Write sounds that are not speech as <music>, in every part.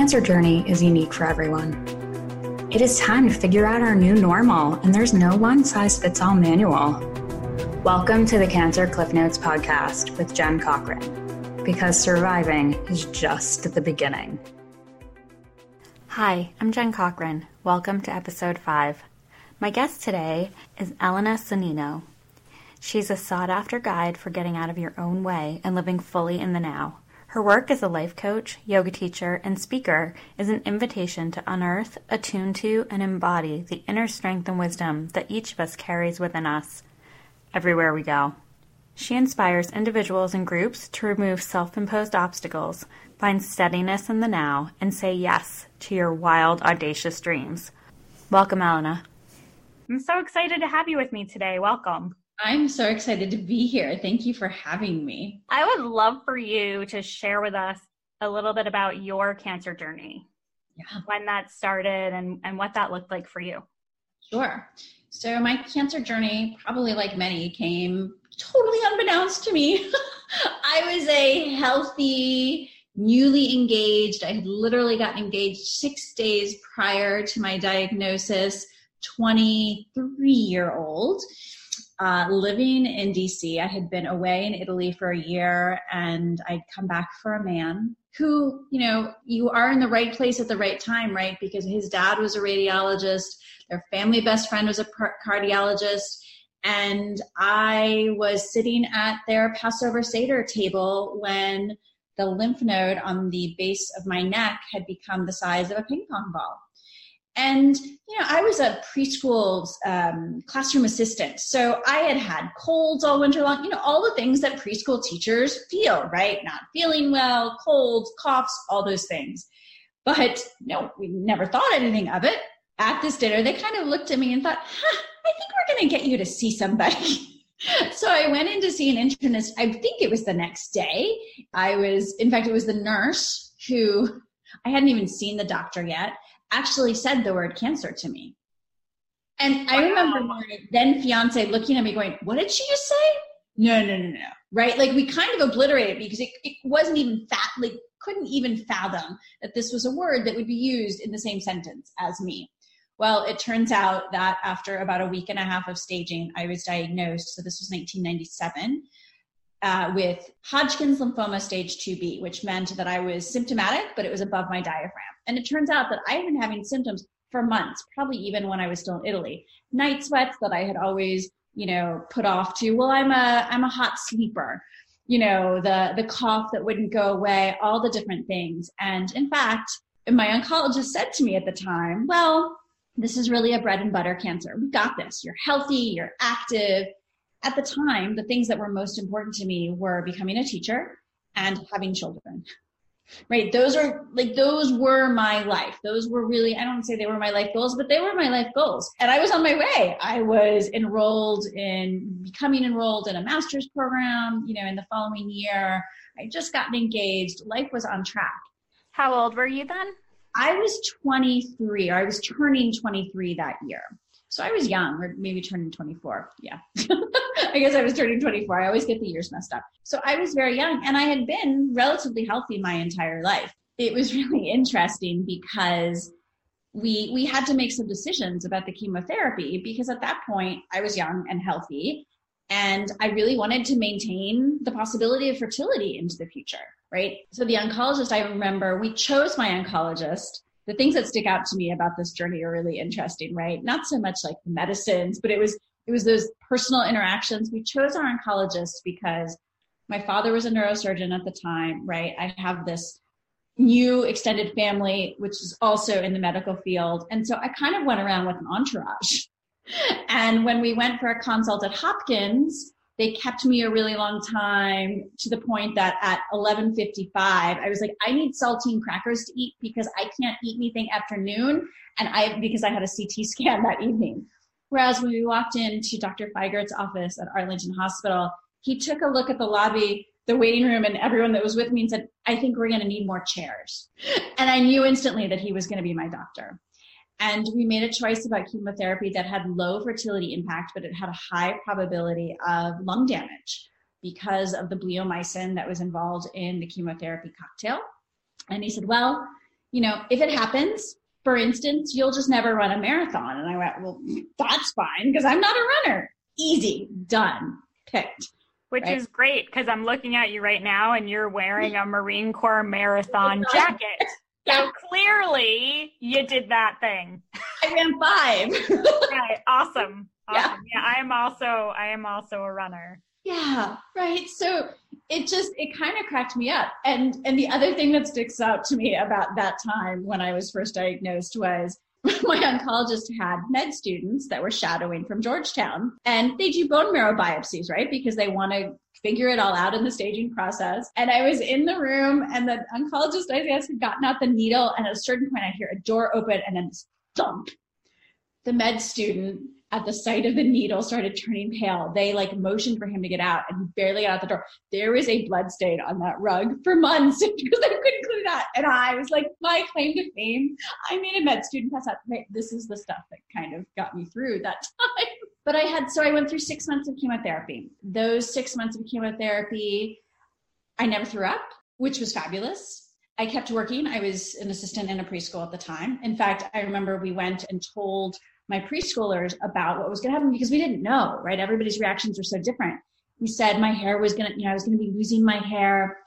cancer journey is unique for everyone. It is time to figure out our new normal, and there's no one size fits all manual. Welcome to the Cancer Cliff Notes podcast with Jen Cochran, because surviving is just the beginning. Hi, I'm Jen Cochran. Welcome to episode 5. My guest today is Elena Sonnino. She's a sought after guide for getting out of your own way and living fully in the now. Her work as a life coach, yoga teacher, and speaker is an invitation to unearth, attune to, and embody the inner strength and wisdom that each of us carries within us everywhere we go. She inspires individuals and groups to remove self imposed obstacles, find steadiness in the now, and say yes to your wild, audacious dreams. Welcome, Elena. I'm so excited to have you with me today. Welcome. I'm so excited to be here. Thank you for having me. I would love for you to share with us a little bit about your cancer journey. Yeah. When that started and, and what that looked like for you. Sure. So, my cancer journey, probably like many, came totally unbeknownst to me. <laughs> I was a healthy, newly engaged, I had literally gotten engaged six days prior to my diagnosis, 23 year old uh, living in DC. I had been away in Italy for a year and I'd come back for a man who, you know, you are in the right place at the right time, right? Because his dad was a radiologist, their family best friend was a cardiologist. And I was sitting at their Passover Seder table when the lymph node on the base of my neck had become the size of a ping pong ball. And, you know, I was a preschool um, classroom assistant. So I had had colds all winter long, you know, all the things that preschool teachers feel, right? Not feeling well, colds, coughs, all those things. But no, we never thought anything of it. At this dinner, they kind of looked at me and thought, huh, I think we're going to get you to see somebody. <laughs> so I went in to see an internist. I think it was the next day. I was, in fact, it was the nurse who I hadn't even seen the doctor yet actually said the word cancer to me. And. I remember my then fiance looking at me going, What did she just say? No, no, no, no. Right? Like we kind of obliterated because it, it wasn't even fat, like couldn't even fathom that this was a word that would be used in the same sentence as me. Well, it turns out that after about a week and a half of staging, I was diagnosed. So this was 1997 uh, with Hodgkin's lymphoma stage 2B, which meant that I was symptomatic, but it was above my diaphragm. And it turns out that I had been having symptoms for months, probably even when I was still in Italy. Night sweats that I had always, you know, put off to, well, I'm a, I'm a hot sleeper. You know, the, the cough that wouldn't go away, all the different things. And in fact, my oncologist said to me at the time, well, this is really a bread and butter cancer. We got this. You're healthy, you're active, at the time, the things that were most important to me were becoming a teacher and having children. Right? Those are like, those were my life. Those were really, I don't say they were my life goals, but they were my life goals. And I was on my way. I was enrolled in becoming enrolled in a master's program, you know, in the following year. I just gotten engaged. Life was on track. How old were you then? I was 23, or I was turning 23 that year. So I was young, or maybe turning 24. Yeah. <laughs> I guess I was turning 24. I always get the years messed up. So I was very young and I had been relatively healthy my entire life. It was <laughs> really interesting because we we had to make some decisions about the chemotherapy because at that point I was young and healthy and I really wanted to maintain the possibility of fertility into the future, right? So the oncologist I remember we chose my oncologist the things that stick out to me about this journey are really interesting, right? Not so much like the medicines, but it was it was those personal interactions. We chose our oncologist because my father was a neurosurgeon at the time, right? I have this new extended family, which is also in the medical field. And so I kind of went around with an entourage. <laughs> And when we went for a consult at Hopkins, they kept me a really long time to the point that at 11:55 I was like I need saltine crackers to eat because I can't eat anything after noon and I because I had a CT <laughs> scan that evening. Whereas when we walked into Dr. Feigert's office at Arlington Hospital, he took a look at the lobby, the waiting room, and everyone that was with me and said, I think we're going to need more chairs. And I knew instantly that he was going to be my doctor. And we made a choice about chemotherapy that had low fertility impact, but it had a high probability of lung damage because of the bleomycin that was involved in the chemotherapy cocktail. And he said, Well, you know, if it happens, for instance, you'll just never run a marathon. And I went, well, that's fine because I'm not a runner. Easy, done, picked. Which right? is great because I'm looking at you right now and you're wearing a Marine Corps marathon jacket. <laughs> So clearly you did that thing. I ran five. <laughs> right. Awesome. Awesome. Yeah. yeah, I am also I am also a runner. Yeah, right. So it just it kind of cracked me up. And and the other thing that sticks out to me about that time when I was first diagnosed was <laughs> my oncologist had med students that were shadowing from Georgetown and they do bone marrow biopsies, right? Because they want to figure it all out in the staging process. And I was in the room and the oncologist, I guess, had gotten out the needle. And at a certain point, I hear a door open and then thump. The med student at the sight of the needle started turning pale. They like motioned for him to get out and he barely got out the door. There was a blood stain on that rug for months <laughs> because I couldn't clean out. And I was like, my claim to fame, I made a med student pass out. This is the stuff that kind of got me through that <laughs> time. But I had, so I went through six months of chemotherapy. Those six months of chemotherapy, I never threw up, which was fabulous. I kept working. I was an assistant in a preschool at the time. In fact, I remember we went and told my preschoolers about what was going to happen because we didn't know, right? Everybody's reactions were so different. We said my hair was going to, you know, I was going to be losing my hair.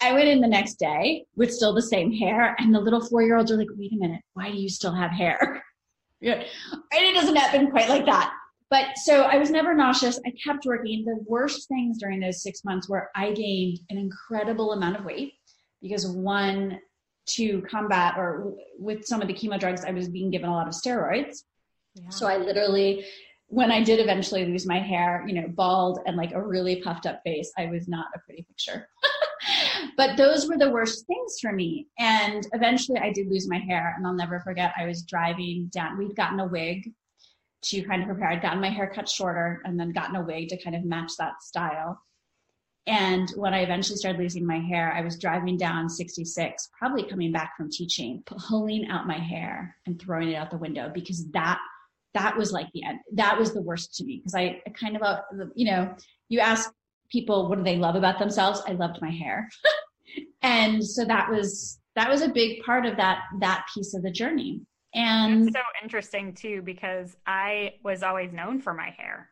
I went in the next day with still the same hair, and the little four year olds are like, wait a minute, why do you still have hair? <laughs> yeah. And it doesn't happen quite like that. But so I was never nauseous. I kept working. The worst things during those six months were I gained an incredible amount of weight because one, to combat or with some of the chemo drugs, I was being given a lot of steroids. So I literally, when I did eventually lose my hair, you know, bald and like a really puffed up face, I was not a pretty picture. <laughs> but those were the worst things for me. And eventually I did lose my hair. And I'll never forget, I was driving down, we'd gotten a wig to kind of prepare. I'd gotten my hair cut shorter and then gotten a wig to kind of match that style. And when I eventually started losing my hair, I was driving down 66, probably coming back from teaching, pulling out my hair and throwing it out the window because that that was like the end. That was the worst to me because I, I kind of, uh, you know, you ask people what do they love about themselves. I loved my hair, <laughs> and so that was that was a big part of that that piece of the journey. And That's so interesting too because I was always known for my hair,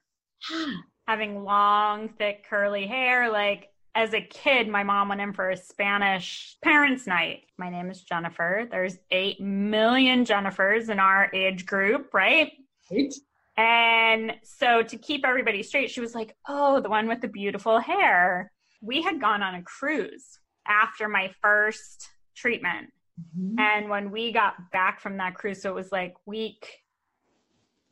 <gasps> having long, thick, curly hair. Like as a kid, my mom went in for a Spanish parents' night. My name is Jennifer. There's 8 million Jennifers in our age group, right? Right. And so to keep everybody straight, she was like, Oh, the one with the beautiful hair. We had gone on a cruise after my first treatment. Mm-hmm. And when we got back from that cruise, so it was like week,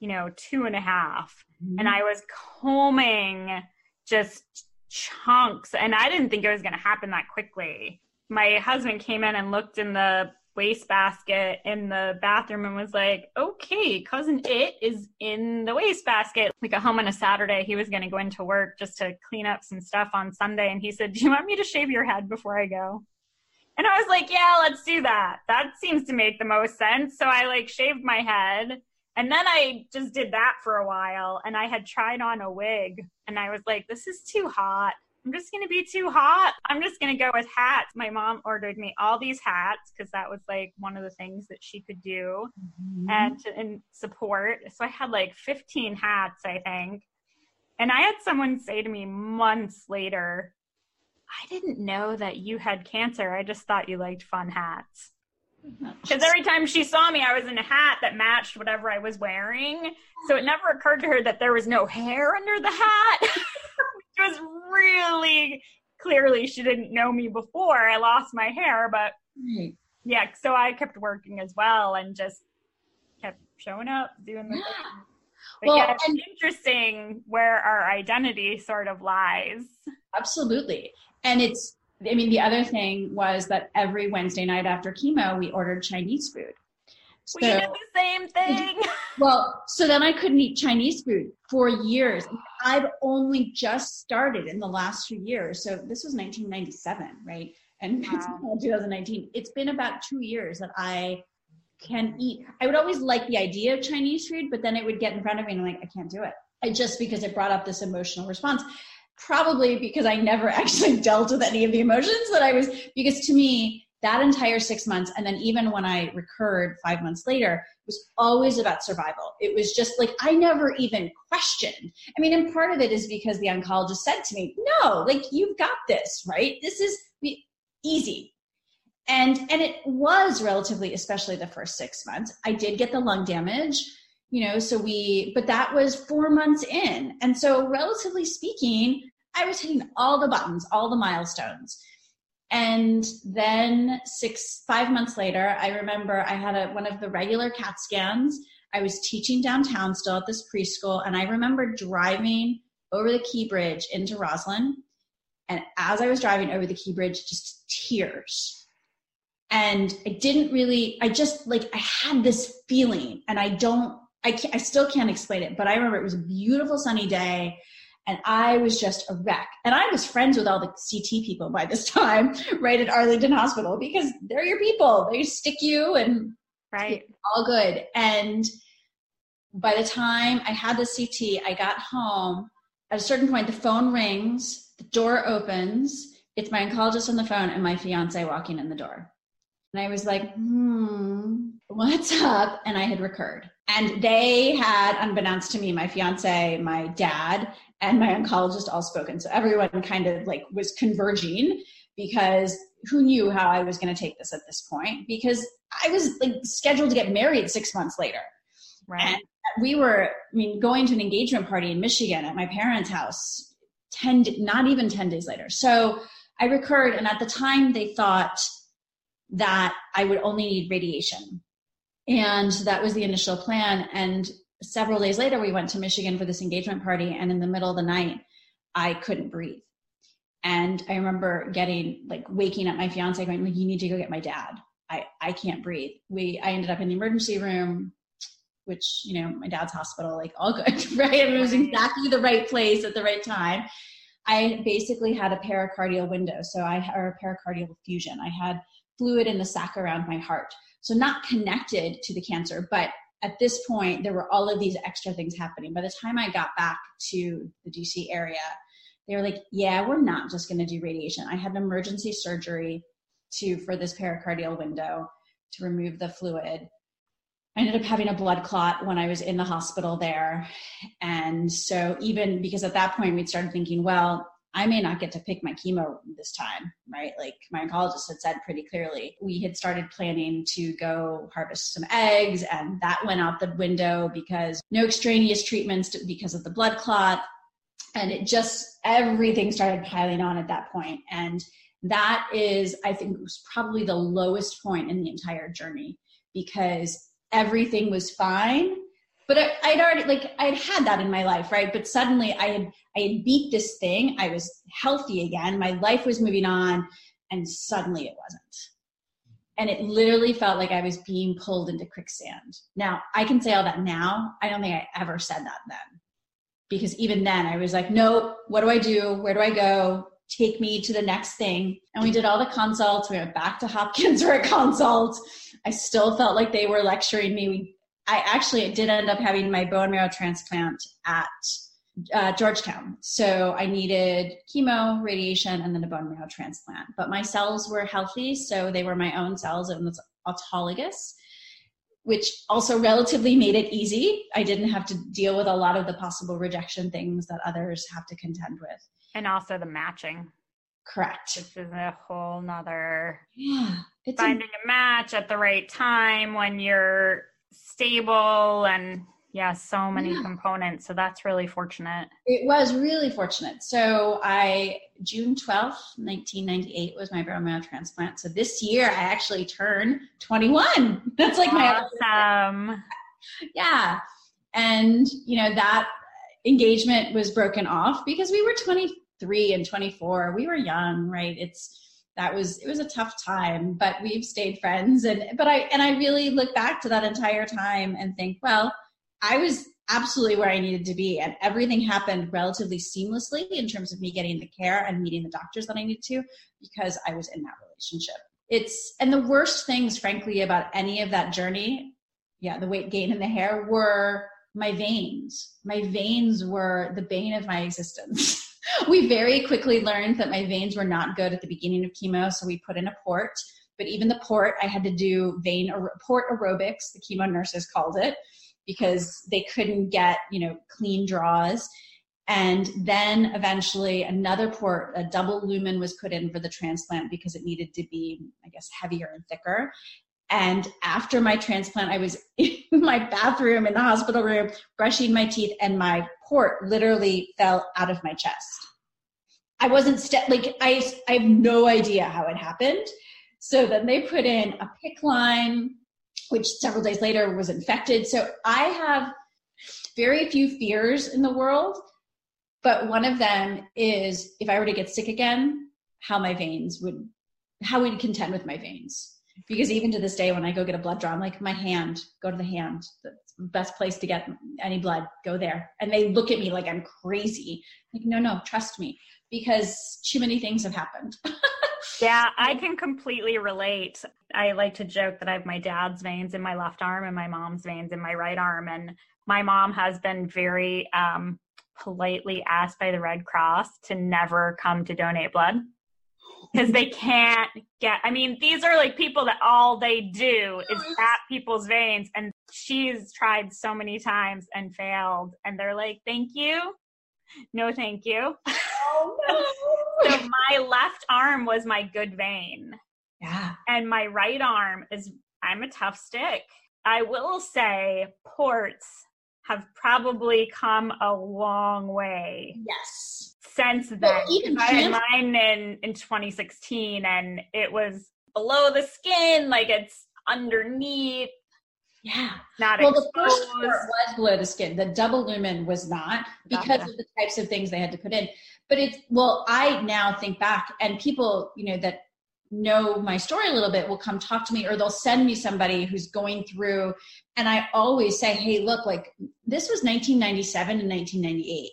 you know, two and a half, mm-hmm. And I was combing just chunks. And I didn't think it was going to happen that quickly. My husband came in and looked in the wastebasket in the bathroom and was like, okay, Cousin Itt is in the wastebasket. We got home on a Saturday. He was going to go into work just to clean up some stuff on Sunday. And he said, do you want me to shave your head before I go? And I was like, yeah, let's do that. That seems to make the most sense. So I like shaved my head. And then I just did that for a while. And I had tried on a wig and I was like, this is too hot. I'm just going to be too hot. I'm just going to go with hats. My mom ordered me all these hats because that was like one of the things that she could do mm-hmm. and to and support. So I had like 15 hats, I think. And I had someone say to me months later, I didn't know that you had cancer. I just thought you liked fun hats. Because every time she saw me, I was in a hat that matched whatever I was wearing. So it never occurred to her that there was no hair under the hat. <laughs> it was really clearly she didn't know me before I lost my hair, but right. yeah, so I kept working as well and just kept showing up, doing the thing. But well, yeah, it's and, interesting where our identity sort of lies. Absolutely. And it's I mean, the other thing was that every Wednesday night after chemo, we ordered Chinese food. So, we did the same thing. <laughs> Well, so then I couldn't eat Chinese food for years. I've only just started in the last few years. So this was 1997, right? And <laughs> wow. <laughs> 2019. It's been about two years that I can eat. I would always like the idea of Chinese food, but then it would get in front of me and I'm like, I can't do it. And just because it brought up this emotional response. Probably because I never actually dealt with any of the emotions that I was, because to me, that entire six months, and then even when I recurred five months later, was always about survival. It was just like I never even questioned. I mean, and part of it is because the oncologist said to me, "No, like you've got this, right? This is easy." And and it was relatively, especially the first six months. I did get the lung damage, you know. So we, but that was four months in, and so relatively speaking, I was hitting all the buttons, all the milestones. And then six, five months later, I remember I had a, one of the regular CAT scans. I was teaching downtown still at this preschool, and I remember driving over the Key Bridge into Rosslyn. And as I was driving over the Key Bridge, just tears. And I didn't really, I just like, I had this feeling, and I don't, I, I still can't explain it, but I remember it was a beautiful sunny day and I was just a wreck. And I was friends with all the CT people by this time, <laughs> right at Arlington Hospital, because they're your people. They stick you and right all good. And by the time I had the CT, I got home. At a certain point, the phone rings, the door opens. It's my oncologist on the phone and my fiance walking in the door. And I was like, hmm, what's up? And I had recurred. And they had, unbeknownst to me, my fiance, my dad, and my oncologist all spoken. So everyone kind of like was converging because who knew how I was going to take this at this point? Because I was like scheduled to get married six months later. Right. And we were, I mean, going to an engagement party in Michigan at my parents' house 10, not even 10 days later. So I recurred. And at the time they thought that I would only need radiation. And that was the initial plan. And several days later, we went to Michigan for this engagement party, and in the middle of the night, I couldn't breathe. And I remember getting like waking up my fiance going, like, you need to go get my dad. I, I can't breathe. We I ended up in the emergency room, which, you know, my dad's hospital, like all good, <laughs> right? It was exactly the right place at the right time. I basically had a pericardial window. So I or a pericardial effusion. I had fluid in the sac around my heart. So not connected to the cancer, but at this point, there were all of these extra things happening. By the time I got back to the DC area, they were like, yeah, we're not just going to do radiation. I had an emergency surgery to for this pericardial window to remove the fluid. I ended up having a blood clot when I was in the hospital there. And so even because at that point we'd started thinking, well, I may not get to pick my chemo this time, right? Like my oncologist had said pretty clearly. We had started planning to go harvest some eggs, and that went out the window because no extraneous treatments because of the blood clot. And it just, everything started piling on at that point. And that is, I think, was probably the lowest point in the entire journey because everything was fine but I, would already like I'd had that in my life, right? But suddenly I had I had beat this thing. I was healthy again. My life was moving on, and suddenly it wasn't. And it literally felt like I was being pulled into quicksand. Now I can say all that now. I don't think I ever said that then, because even then I was like, nope. What do I do? Where do I go? Take me to the next thing. And we did all the consults. We went back to Hopkins for a consult. I still felt like they were lecturing me. We I actually did end up having my bone marrow transplant at uh, Georgetown. So I needed chemo, radiation, and then a bone marrow transplant. But my cells were healthy, so they were my own cells. And it was autologous, which also relatively made it easy. I didn't have to deal with a lot of the possible rejection things that others have to contend with. And also the matching. Correct. Which is a whole nother yeah. It's finding a, a match at the right time when you're stable and yeah so many yeah. components so that's really fortunate. It was really fortunate. So i june 12th 1998 was my bone marrow transplant. So this year i actually turn 21 <laughs> that's like awesome. my yeah. And you know that engagement was broken off because we were 23 and 24 we were young right? It's that was it was a tough time but we've stayed friends. And but i and i really look back to that entire time and think well i was absolutely where i needed to be and everything happened relatively seamlessly in terms of me getting the care and meeting the doctors that i needed to because i was in that relationship it's and the worst things frankly about any of that journey yeah the weight gain and the hair were my veins my veins were the bane of my existence <laughs> we very quickly learned that my veins were not good at the beginning of chemo, so we put in a port. But even the port, I had to do vein port aerobics, the chemo nurses called it, because they couldn't get, you know, clean draws. And then eventually another port, a double lumen was put in for the transplant because it needed to be, I guess, heavier and thicker. And after my transplant, I was <laughs> in my bathroom in the hospital room brushing my teeth, and my port literally fell out of my chest. I wasn't st- like I I have no idea how it happened. So then they put in a PICC line, which several days later was infected. So I have very few fears in the world, but one of them is if I were to get sick again, how my veins would, how we'd contend with my veins. Because even to this day, when I go get a blood draw, I'm like, my hand, go to the hand. That's the best place to get any blood, go there. And they look at me like I'm crazy. Like, no, no, trust me, because too many things have happened. <laughs> yeah, I can completely relate. I like to joke that I have my dad's veins in my left arm and my mom's veins in my right arm. And my mom has been very um, politely asked by the Red Cross to never come to donate blood. Because they can't get i mean these are like people that all they do is <laughs> tap people's veins. And she's tried so many times and failed. And they're like thank you. No thank you. <laughs> Oh, no. so my left arm was my good vein yeah and my right arm is i'm a tough stick i will say ports have probably come a long way. Yes. Since then, well, even I had mine in in 2016, and it was below the skin, like it's underneath. Yeah, not well. Exposed. The first part was below the skin. The double lumen was not because of the types of things they had to put in. But it's well, I now think back, and people, you know, that know my story a little bit will come talk to me or they'll send me somebody who's going through. And i always say hey look like this was 1997 and 1998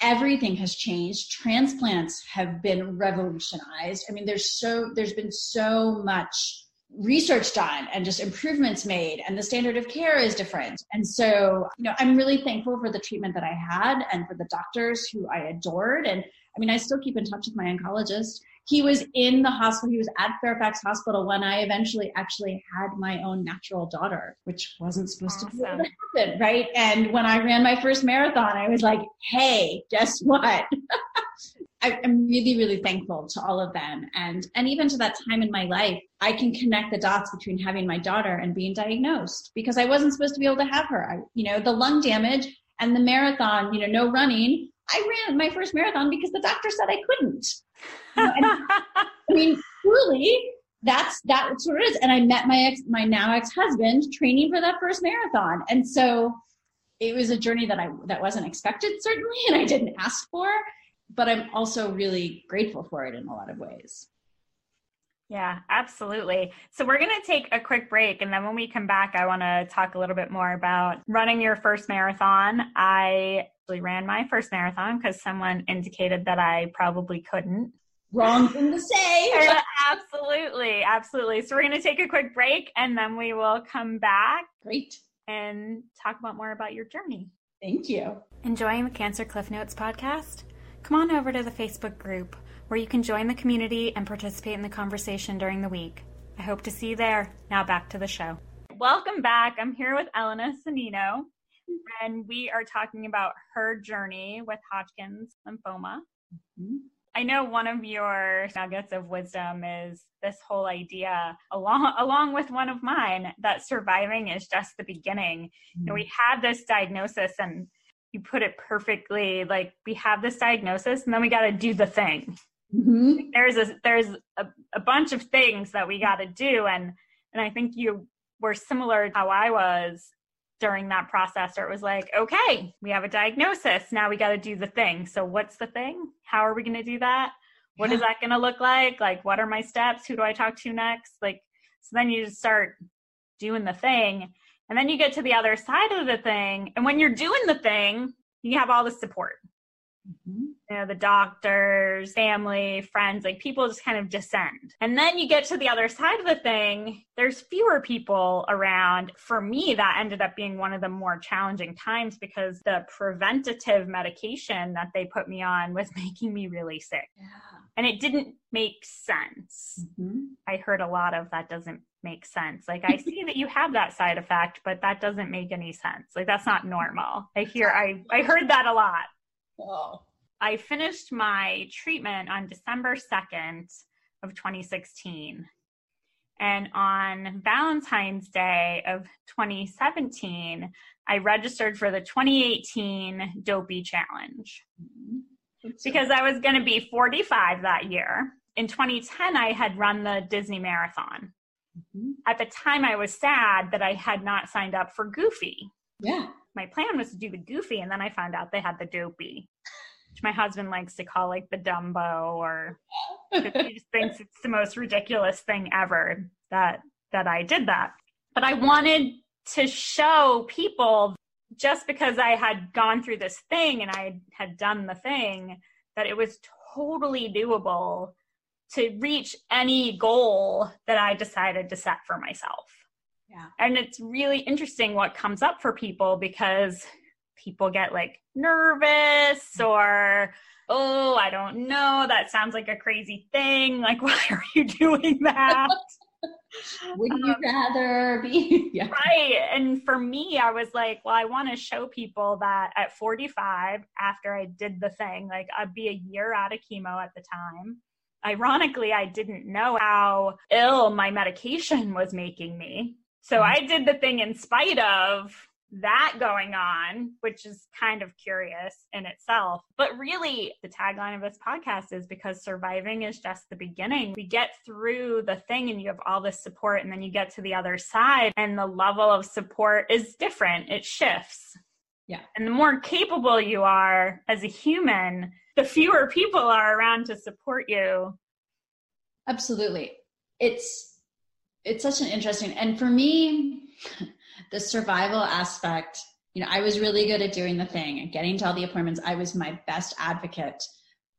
everything has changed. Transplants have been revolutionized. I mean there's so there's been so much research done and just improvements made and the standard of care is different. And so you know i'm really thankful for the treatment that i had and for the doctors who i adored. And i mean i still keep in touch with my oncologist he was in the hospital. He was at Fairfax Hospital when I eventually actually had my own natural daughter, which wasn't supposed awesome. to, to happen, right? And when I ran my first marathon, I was like, "Hey, guess what?" <laughs> I'm really, really thankful to all of them, and and even to that time in my life, I can connect the dots between having my daughter and being diagnosed because I wasn't supposed to be able to have her. I, you know, the lung damage and the marathon, you know, no running. I ran my first marathon because the doctor said I couldn't. I mean, truly, that's that's what it is. And I met my ex, my now ex husband, training for that first marathon, and so it was a journey that I that wasn't expected certainly, and I didn't ask for, but I'm also really grateful for it in a lot of ways. Yeah, absolutely. So we're going to take a quick break. And then when we come back, I want to talk a little bit more about running your first marathon. I ran my first marathon because someone indicated that I probably couldn't. Wrong thing to say. <laughs> absolutely. Absolutely. So we're going to take a quick break and then we will come back. Great. And talk about more about your journey. Thank you. Enjoying the Cancer Cliff Notes podcast? Come on over to the Facebook group where you can join the community and participate in the conversation during the week. I hope to see you there. Now back to the show. Welcome back. I'm here with Elena Sonnino, and we are talking about her journey with Hodgkin's lymphoma. Mm-hmm. I know one of your nuggets of wisdom is this whole idea, along along with one of mine, that surviving is just the beginning. Mm-hmm. We had this diagnosis, and you put it perfectly. Like we have this diagnosis, and then we got to do the thing. Mm-hmm. There's a there's a, a bunch of things that we got to do, and and I think you were similar to how I was during that process or it was like, okay, we have a diagnosis. Now we got to do the thing. So, what's the thing? How are we going to do that? What yeah. is that going to look like? Like, what are my steps? Who do I talk to next? Like, so then you just start doing the thing. And then you get to the other side of the thing. And when you're doing the thing, you have all the support. Mm-hmm. You know, the doctors, family, friends, like people just kind of descend. And then you get to the other side of the thing, there's fewer people around. For me, that ended up being one of the more challenging times because the preventative medication that they put me on was <laughs> making me really sick. Yeah. and it didn't make sense. Mm-hmm. I heard a lot of that doesn't make sense. Like I see that you have that side effect, but that doesn't make any sense. Like that's not normal. I hear I I heard that a lot. Oh. I finished my treatment on December 2nd of 2016. And on Valentine's Day of 2017, I registered for the 2018 Dopey Challenge mm-hmm. because I was going to be 45 that year. In 2010, I had run the Disney Marathon. Mm-hmm. At the time, I was sad that I had not signed up for Goofy. Yeah. My plan was to do the Goofy, and then I found out they had the Dopey, which my husband likes to call like the Dumbo, or <laughs> he just thinks it's the most ridiculous thing ever that that I did that. But I wanted to show people just because I had gone through this thing and I had done the thing that it was totally doable to reach any goal that I decided to set for myself. Yeah. And it's really interesting what comes up for people because people get like nervous or, oh, I don't know, that sounds like a crazy thing. Like, <laughs> why are you doing that? <laughs> Would you um, rather be? <laughs> yeah. Right. And for me, I was like, well, I want to show people that at 45, after I did the thing, like I'd be a year out of chemo at the time. Ironically, I didn't know how ill my medication was making me. So mm-hmm. I did the thing in spite of that going on, which is kind of curious in itself. But really, the tagline of this podcast is because surviving is just the beginning. We get through the thing and you have all this support, and then you get to the other side, and the level of support is different, it shifts. Yeah. And the more capable you are as a human, the fewer people are around to support you. Absolutely. It's it's such an interesting and for me the survival aspect, you know, I was really good at doing the thing and getting to all the appointments. I was my best advocate.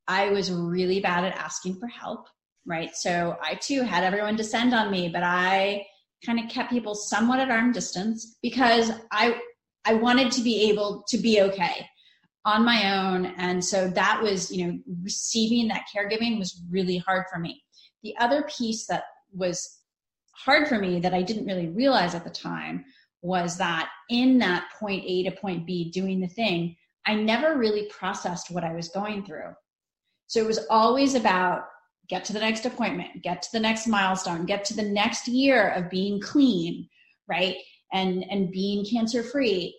I was really bad at asking for help, right? So I too had everyone descend on me, but I kind of kept people somewhat at arm distance because I I wanted to be able to be okay on my own. And so that was, you know, receiving that caregiving was really hard for me. The other piece that was hard for me that I didn't really realize at the time was that in that point A to point B doing the thing, I never really processed what I was going through. So it was always about get to the next appointment, get to the next milestone, get to the next year of being clean, right? And and being cancer free.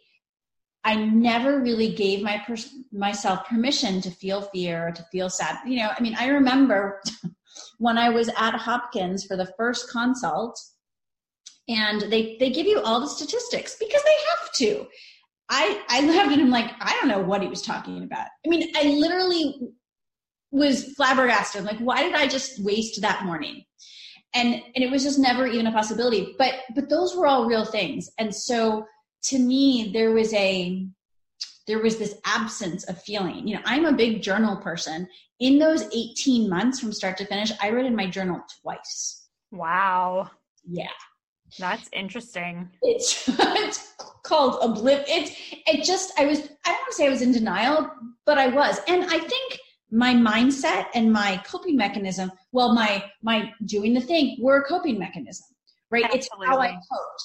I never really gave my pers- myself permission to feel fear, to feel sad. You know, I mean, I remember <laughs> when I was at Hopkins for the first consult, and they they give you all the statistics because they have to. I I loved it. I'm like, I don't know what he was talking about. I mean, I literally was flabbergasted. I'm like, why did I just waste that morning? And and it was just never even a possibility. But but those were all real things. And so to me, there was a there was this absence of feeling. You know, I'm a big journal person. In those 18 months from start to finish, I wrote in my journal twice. Wow. Yeah. That's interesting. It's, <laughs> it's called obliv. It's it just I was I don't want to say I was in denial, but I was, and I think my mindset and my coping mechanism. Well, my my doing the thing were a coping mechanism, right? Absolutely. It's how I coped,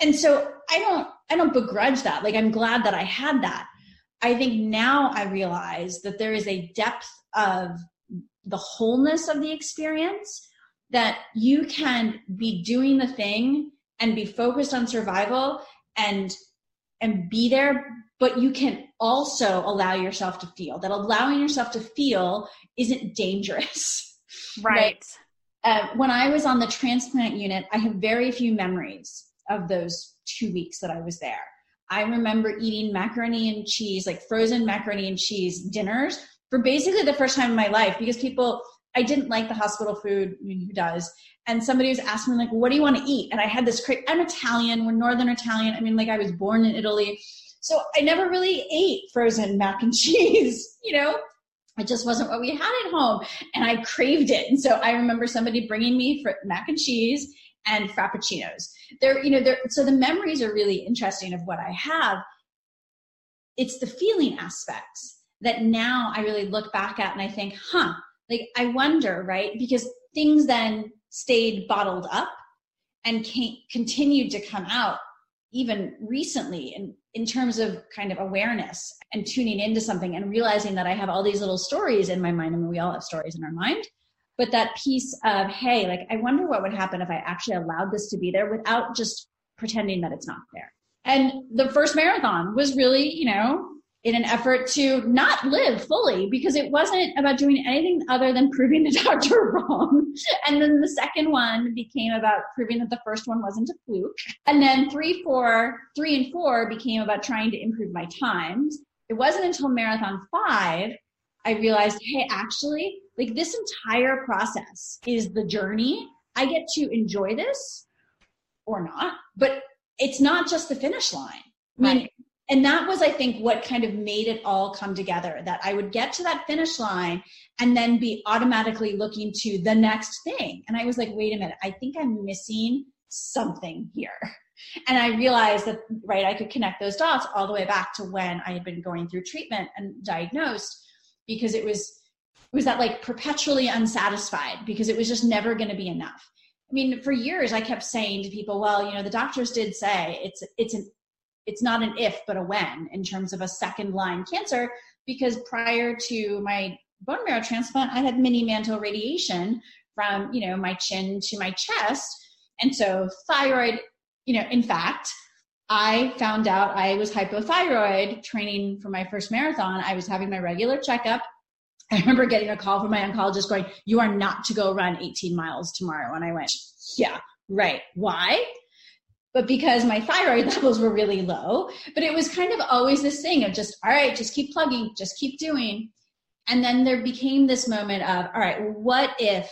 and so I don't I don't begrudge that. Like I'm glad that I had that. I think now I realize that there is a depth of the wholeness of the experience that you can be doing the thing and be focused on survival and and be there but you can also allow yourself to feel that allowing yourself to feel isn't dangerous. <laughs> Right, right? Uh, when i was on the transplant unit i have very few memories of those two weeks that i was there. I remember eating macaroni and cheese like frozen macaroni and cheese dinners for basically the first time in my life because people I didn't like the hospital food. I mean, who does? And somebody was asking me like, "What do you want to eat?" And I had this. Cra- I'm Italian. We're Northern Italian. I mean, like I was born in Italy, so I never really ate frozen mac and <laughs> cheese. You know, it just wasn't what we had at home, and I craved it. And so I remember somebody bringing me fr- mac and cheese and frappuccinos. There, you know, there. So the memories are really interesting of what I have. It's the feeling aspects that now I really look back at and I think, huh like I wonder, right? Because things then stayed bottled up and came, continued to come out even recently in, in terms of kind of awareness and tuning into something and realizing that I have all these little stories in my mind. I mean, we all have stories in our mind, but that piece of, hey, like, I wonder what would happen if I actually allowed this to be there without just pretending that it's not there. And the first marathon was really, you know, in an effort to not live fully because it wasn't about doing anything other than proving the <laughs> doctor wrong. And then the second one became about proving that the first one wasn't a fluke. And then three, four, three and four became about trying to improve my times. It wasn't until marathon five I realized, hey, actually, like this entire process is the journey. I get to enjoy this or not, but it's not just the finish line. I mean, right and that was i think what kind of made it all come together that i would get to that finish line and then be automatically looking to the next thing. And i was like wait a minute i think i'm missing something here. <laughs> And i realized that right i could connect those dots all the way back to when i had been going through treatment and diagnosed because it was it was that like perpetually unsatisfied because it was just never going to be enough. I mean, for years I kept saying to people, well, you know, the doctors did say it's it's an it's not an if but a when in terms of a second line cancer because prior to my bone marrow transplant i had mini mantle radiation from you know my chin to my chest. And so thyroid you know in fact i found out i was hypothyroid training for my first marathon. I was having my regular checkup. I remember getting a call from my oncologist going you are not to go run 18 miles tomorrow. And i went yeah right. Why but because my thyroid <laughs> levels were really low. But it was kind of always this thing of just, all right, just keep plugging, just keep doing. And then there became this moment of, all right, what if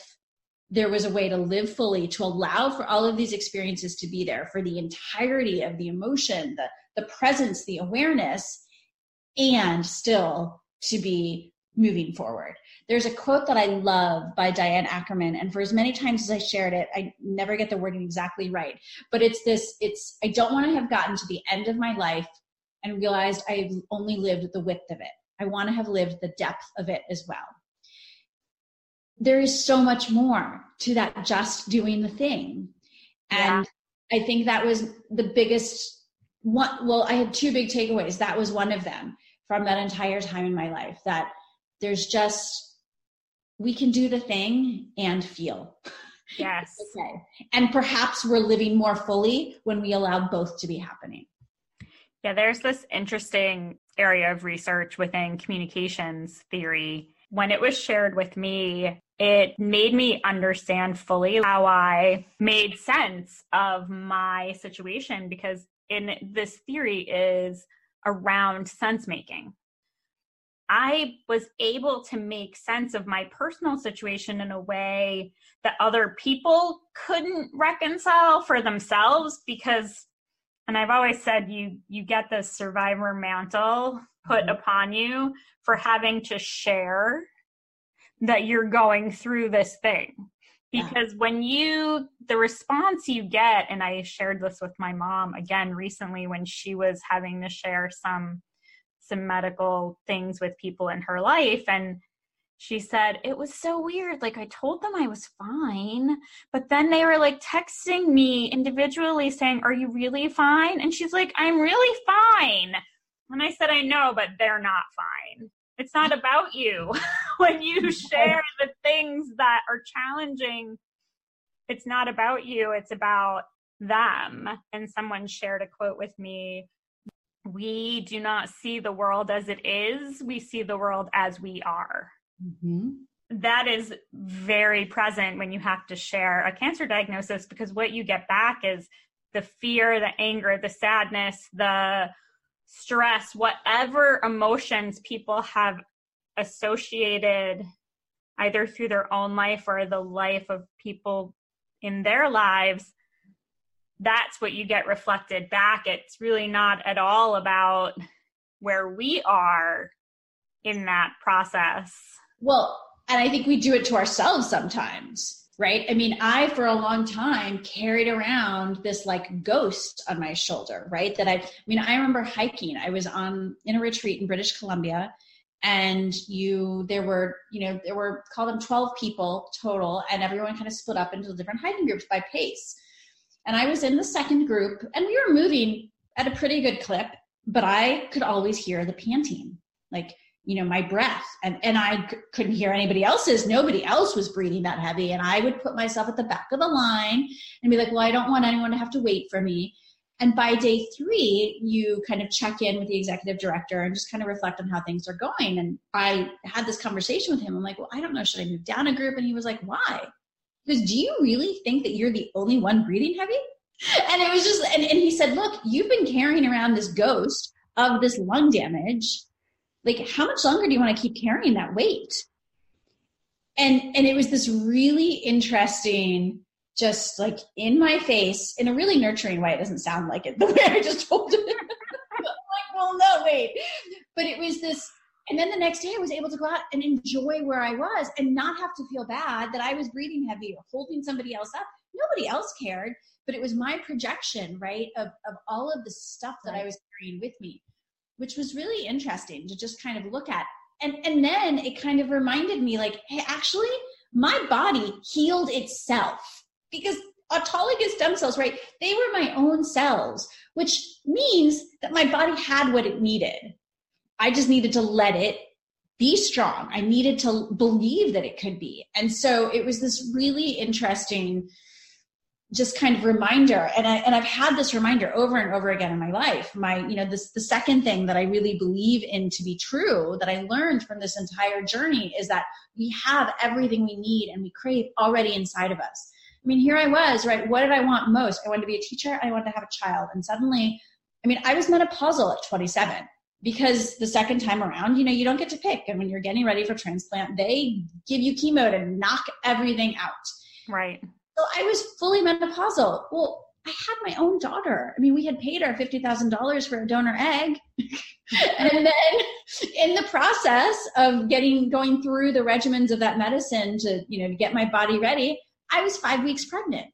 there was a way to live fully, to allow for all of these experiences to be there, for the entirety of the emotion, the, the presence, the awareness, and still to be moving forward. There's a quote that I love by Diane Ackerman, and for as many times as I shared it, I never get the wording exactly right. But it's this it's, I don't want to have gotten to the end of my life and realized I've only lived the width of it. I want to have lived the depth of it as well. There is so much more to that just doing the thing. And yeah. I think that was the biggest one. Well, I had two big takeaways. That was one of them from that entire time in my life that there's just we can do the thing and feel. Yes. <laughs> Okay. And perhaps we're living more fully when we allow both to be happening. Yeah there's this interesting area of research within communications theory. When it was shared with me it made me understand fully how I made sense of my situation because in this theory is around sense making. I was able to make sense of my personal situation in a way that other people couldn't reconcile for themselves because and I've always said you you get this survivor mantle put mm-hmm. upon you for having to share that you're going through this thing because yeah. when you the response you get and I shared this with my mom again recently when she was having to share some some medical things with people in her life and she said it was so weird like i told them i was fine but then they were like texting me individually saying are you really fine and she's like i'm really fine. And i said i know but they're not fine. It's not about you. <laughs> When you <laughs> share the things that are challenging it's not about you it's about them. And someone shared a quote with me we do not see the world as it is, we see the world as we are. Mm-hmm. That is very present when you have to share a cancer diagnosis because what you get back is the fear, the anger, the sadness, the stress, whatever emotions people have associated either through their own life or the life of people in their lives that's what you get reflected back. It's really not at all about where we are in that process. Well, and I think we do it to ourselves sometimes, right? I mean, I, for a long time, carried around this like ghost on my shoulder, right? That I, I mean, I remember hiking. I was on in a retreat in British Columbia and you there were you know there were call them 12 people total and everyone kind of split up into different hiking groups by pace and i was in the second group and we were moving at a pretty good clip but i could always hear the panting like you know my breath and and I c- couldn't hear anybody else's nobody else was breathing that heavy and i would put myself at the back of the line and be like well i don't want anyone to have to wait for me and by day three, you kind of check in with the executive director and just kind of reflect on how things are going. And I had this conversation with him. I'm like, well, I don't know. Should I move down a group? And he was like, why? Because do you really think that you're the only one breathing heavy? And it was just, and, and he said, look, you've been carrying around this ghost of this lung damage. Like, how much longer do you want to keep carrying that weight? And, and it was this really interesting just like in my face in a really nurturing way. It doesn't sound like it <laughs> the way I just told it. I'm like, well, no, wait. But it was this, and then the next day I was able to go out and enjoy where I was and not have to feel bad that I was breathing heavy or holding somebody else up. Nobody else cared, but it was my projection, right, of, of all of the stuff that I was carrying with me, which was really interesting to just kind of look at. And, and then it kind of reminded me like, hey, actually, my body healed itself because autologous stem cells, right? They were my own cells, which means that my body had what it needed. I just needed to let it be strong. I needed to believe that it could be. And so it was this really interesting just kind of reminder and I and I've had this reminder over and over again in my life. My, you know, this the second thing that I really believe in to be true that I learned from this entire journey is that we have everything we need and we crave already inside of us. I mean, here I was, right? What did I want most? I wanted to be a teacher. I wanted to have a child. And suddenly, I mean, I was menopausal at 27 because the second time around, you know, you don't get to pick. And when you're getting ready for transplant, they give you chemo to knock everything out. Right. So I was fully menopausal. Well, I had my own daughter. I mean, we had paid her $50,000 for a donor egg. <laughs> and then in the process of getting, going through the regimens of that medicine to, you know, to get my body ready, I was five weeks pregnant.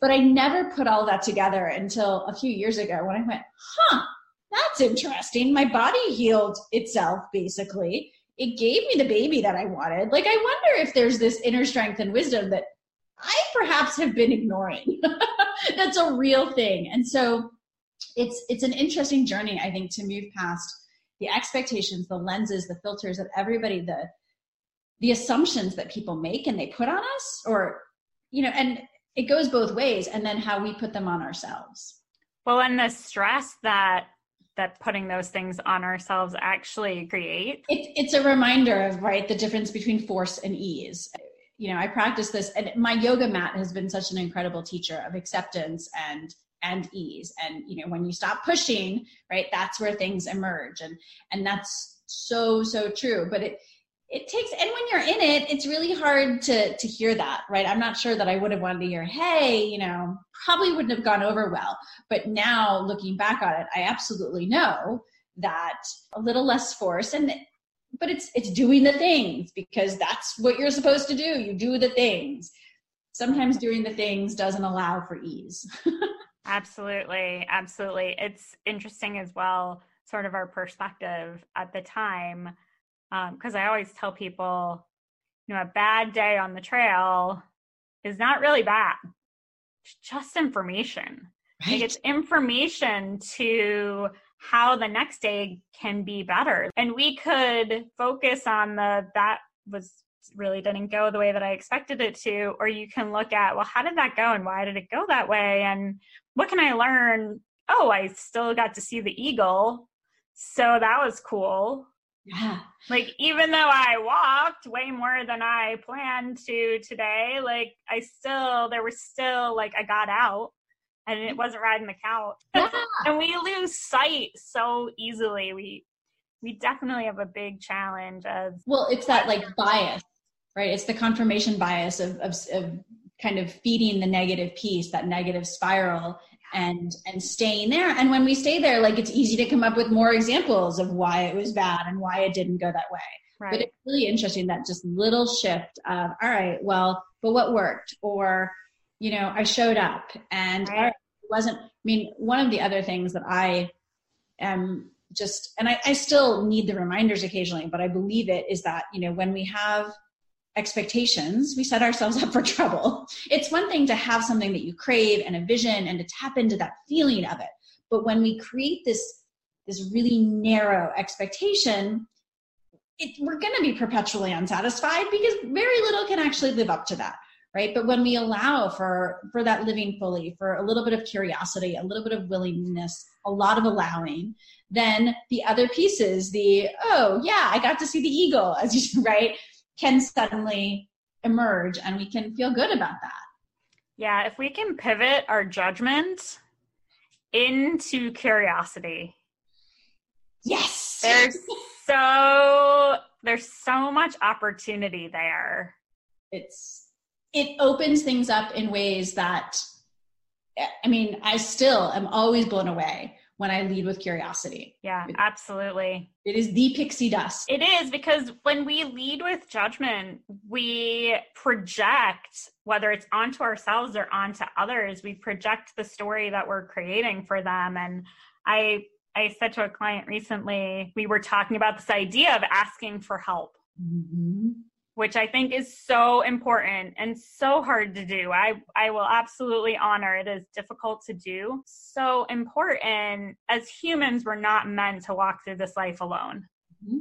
But I never put all that together until a few years ago when I went, huh, that's interesting. My body healed itself basically. It gave me the baby that I wanted. Like, I wonder if there's this inner strength and wisdom that I perhaps have been ignoring. <laughs> that's a real thing. And so it's it's an interesting journey, I think, to move past the expectations, the lenses, the filters of everybody, the the assumptions that people make and they put on us or you know, and it goes both ways, and then how we put them on ourselves. Well, and the stress that that putting those things on ourselves actually create. It, it's a reminder of right the difference between force and ease. You know, I practice this, and my yoga mat has been such an incredible teacher of acceptance and and ease. And you know, when you stop pushing, right, that's where things emerge, and and that's so so true. But it it takes and when you're in it it's really hard to to hear that right? I'm not sure that i would have wanted to hear hey you know probably wouldn't have gone over well. But now looking back on it i absolutely know that a little less force and but it's it's doing the things because that's what you're supposed to do. You do the things. Sometimes doing the things doesn't allow for ease. <laughs> Absolutely. Absolutely. It's interesting as well sort of our perspective at the time because um, I always tell people, you know, a bad day on the trail is not really bad. It's just information. Right. Like it's information to how the next day can be better. And we could focus on the that was really didn't go the way that I expected it to, or you can look at, well, how did that go and why did it go that way? And what can I learn? Oh, I still got to see the eagle. So that was cool. Yeah. Like even though I walked way more than I planned to today, like I still there was still like I got out and it mm-hmm. wasn't riding the couch. Yeah. and we lose sight so easily. We we definitely have a big challenge of well it's that like bias right it's the confirmation bias of, of, of kind of feeding the negative piece that negative spiral and and staying there and when we stay there like it's easy to come up with more examples of why it was bad and why it didn't go that way right. but it's really interesting that just little shift of all right well but what worked or you know i showed up and right. it wasn't i mean one of the other things that i am just and I, I still need the reminders occasionally but i believe it is that you know when we have expectations we set ourselves up for <laughs> trouble. It's one thing to have something that you crave and a vision and to tap into that feeling of it. But when we create this this really narrow expectation it, we're going to be perpetually unsatisfied because very little can actually live up to that right? But when we allow for for that living fully for a little bit of curiosity a little bit of willingness a lot of allowing then the other pieces the oh yeah i got to see the eagle <laughs> as you right can suddenly emerge and we can feel good about that. Yeah if we can pivot our judgment into curiosity. Yes. There's so there's so much opportunity there. It's it opens things up in ways that i mean i still am always blown away when i lead with curiosity. Yeah absolutely. It is the pixie dust. It is because when we lead with judgment we project whether it's onto ourselves or onto others we project the story that we're creating for them. And i i said to a client recently we were talking about this idea of asking for help. Mm-hmm which I think is so important and so hard to do. I, I will absolutely honor it is difficult to do. So important. As humans, we're not meant to walk through this life alone. Mm-hmm.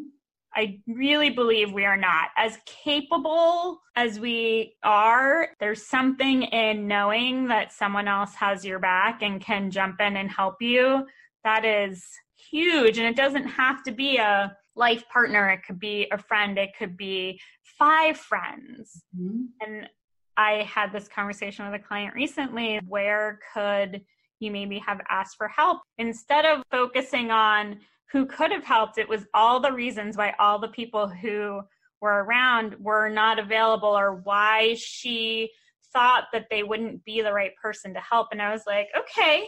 I really believe we are not. As capable as we are, there's something in knowing that someone else has your back and can jump in and help you. That is huge. And it doesn't have to be a life partner, it could be a friend, it could be five friends. Mm-hmm. And I had this conversation with a client recently where could you maybe have asked for help instead of focusing on who could have helped it was all the reasons why all the people who were around were not available or why she thought that they wouldn't be the right person to help and i was like okay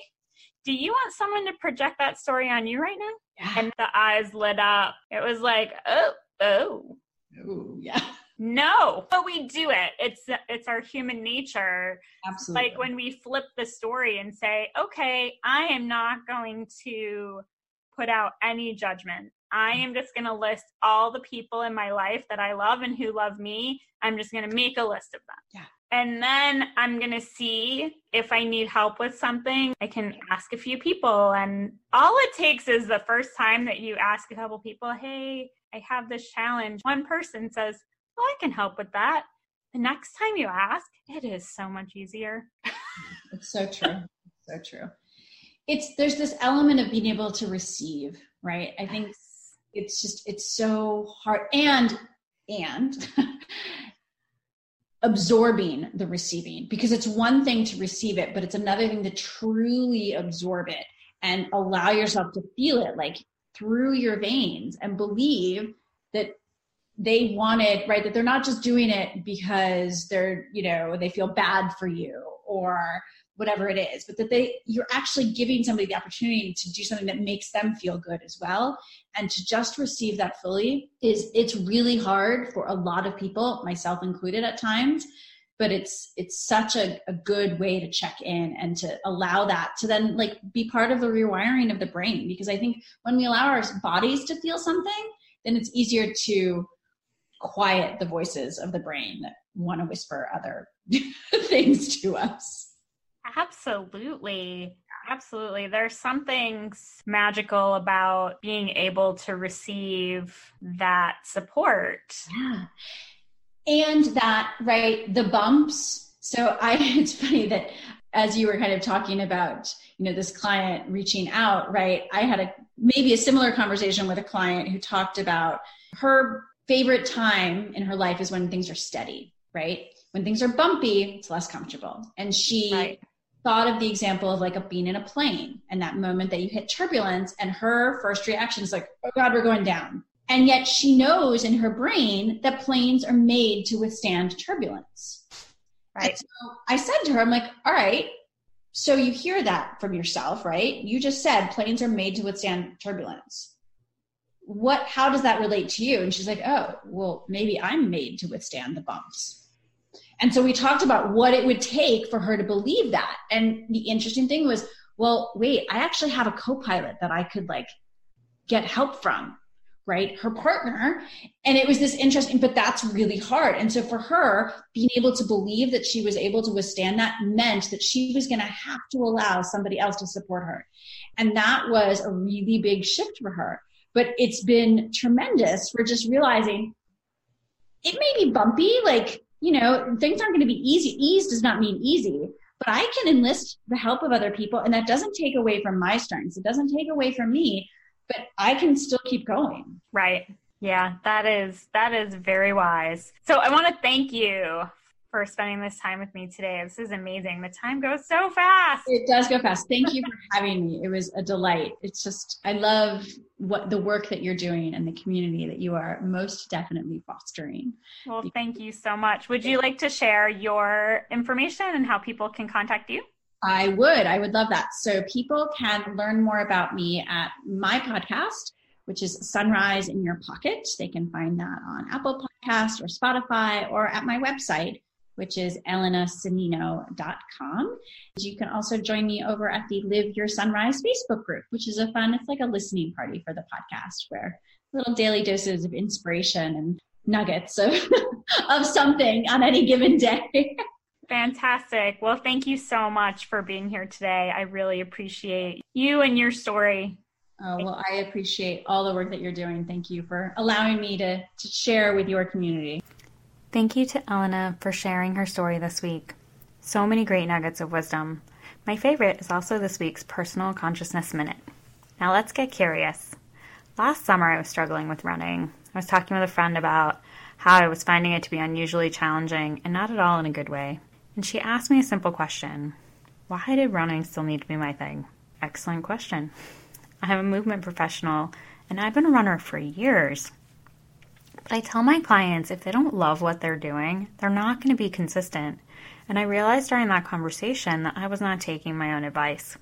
do you want someone to project that story on you right now? Yeah. and the eyes lit up. It was like oh oh. Oh yeah. No but we do it. It's it's our human nature. Absolutely like when we flip the story and say okay i am not going to put out any judgment. I am just going to list all the people in my life that i love and who love me. I'm just going to make a list of them. Yeah and then I'm going to see if I need help with something. I can ask a few people. And all it takes is the first time that you ask a couple people, hey, I have this challenge. One person says, well, I can help with that. The next time you ask, it is so much easier. it's so true. so true. It's there's this element of being able to receive, right? I think it's just it's so hard and and <laughs> absorbing the receiving because it's one thing to receive it, but it's another thing to truly absorb it and allow yourself to feel it like through your veins and believe that they wanted right? That they're not just doing it because they're you know they feel bad for you or whatever it is but that they you're actually giving somebody the opportunity to do something that makes them feel good as well. And to just receive that fully is it's really hard for a lot of people myself included at times but it's it's such a, a good way to check in and to allow that to then like be part of the rewiring of the brain. Because i think when we allow our bodies to feel something then it's easier to quiet the voices of the brain that want to whisper other <laughs> things to us Absolutely. Absolutely. There's something magical about being able to receive that support. Yeah. And that, right, the bumps. So I <laughs> it's funny that as you were kind of talking about, you know, this client reaching out, right? I had a maybe a similar conversation with a client who talked about her favorite time in her life is when things are steady, right? When things are bumpy, it's less comfortable. And she right thought of the example of like a being in a plane and that moment that you hit turbulence and her first reaction is like oh god we're going down. And yet she knows in her brain that planes are made to withstand turbulence. Right. so i said to her i'm like all right so you hear that from yourself right? You just said planes are made to withstand turbulence. What how does that relate to you? And she's like oh well maybe i'm made to withstand the bumps and so we talked about what it would take for her to believe that. And the interesting thing was, well, wait, I actually have a co pilot that I could like get help from right? Her partner. And it was this interesting but that's really hard. And so for her being able to believe that she was able to withstand that meant that she was going to have to allow somebody else to support her. And that was a really big shift for her. But it's been tremendous for just realizing it may be bumpy like you know things aren't going to be easy ease does not mean easy but i can enlist the help of other people and that doesn't take away from my strengths it doesn't take away from me but I can still keep going. Right. Yeah, that is that is very wise. So I want to thank you for spending this time with me today. This is amazing. The time goes so fast. It does go fast. Thank you for having me. It was a delight. It's just I love what the work that you're doing and the community that you are most definitely fostering. Well, thank you so much. Would you like to share your information and how people can contact you? I would. I would love that. So people can learn more about me at my podcast, which is Sunrise in Your Pocket. They can find that on Apple Podcast or Spotify or at my website, which is elenasonino.com. You can also join me over at the Live Your Sunrise Facebook group, which is a fun, it's like a listening party for the podcast where little daily doses of inspiration and nuggets of, <laughs> of something on any given day. <laughs> Fantastic. Well, thank you so much for being here today. I really appreciate you and your story. Oh, well, I appreciate all the work that you're doing. Thank you for allowing me to, to share with your community. Thank you to Elena for sharing her story this week. So many great nuggets of wisdom. My favorite is also this week's Personal Consciousness Minute. Now let's get curious. Last summer, I was struggling with running. I was talking with a friend about how I was finding it to be unusually challenging and not at all in a good way and she asked me a simple question Why did running still need to be my thing? Excellent question. <laughs> I'm a movement professional and I've been a runner for years. But I tell my clients if they don't love what they're doing, they're not going to be consistent. And I realized during that conversation that I was not taking my own advice.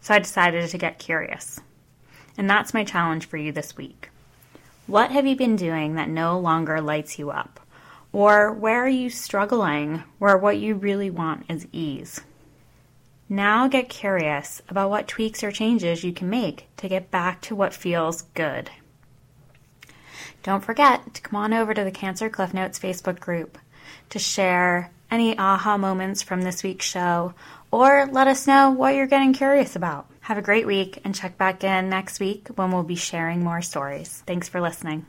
So I decided to get curious. And that's my challenge for you this week. What have you been doing that no longer lights you up? Or where are you struggling where what you really want is ease? Now get curious about what tweaks or changes you can make to get back to what feels good. Don't forget to come on over to the Cancer Cliff Notes Facebook group to share any aha moments from this week's show or let us know what you're getting curious about. Have a great week and check back in next week when we'll be sharing more stories. Thanks for listening.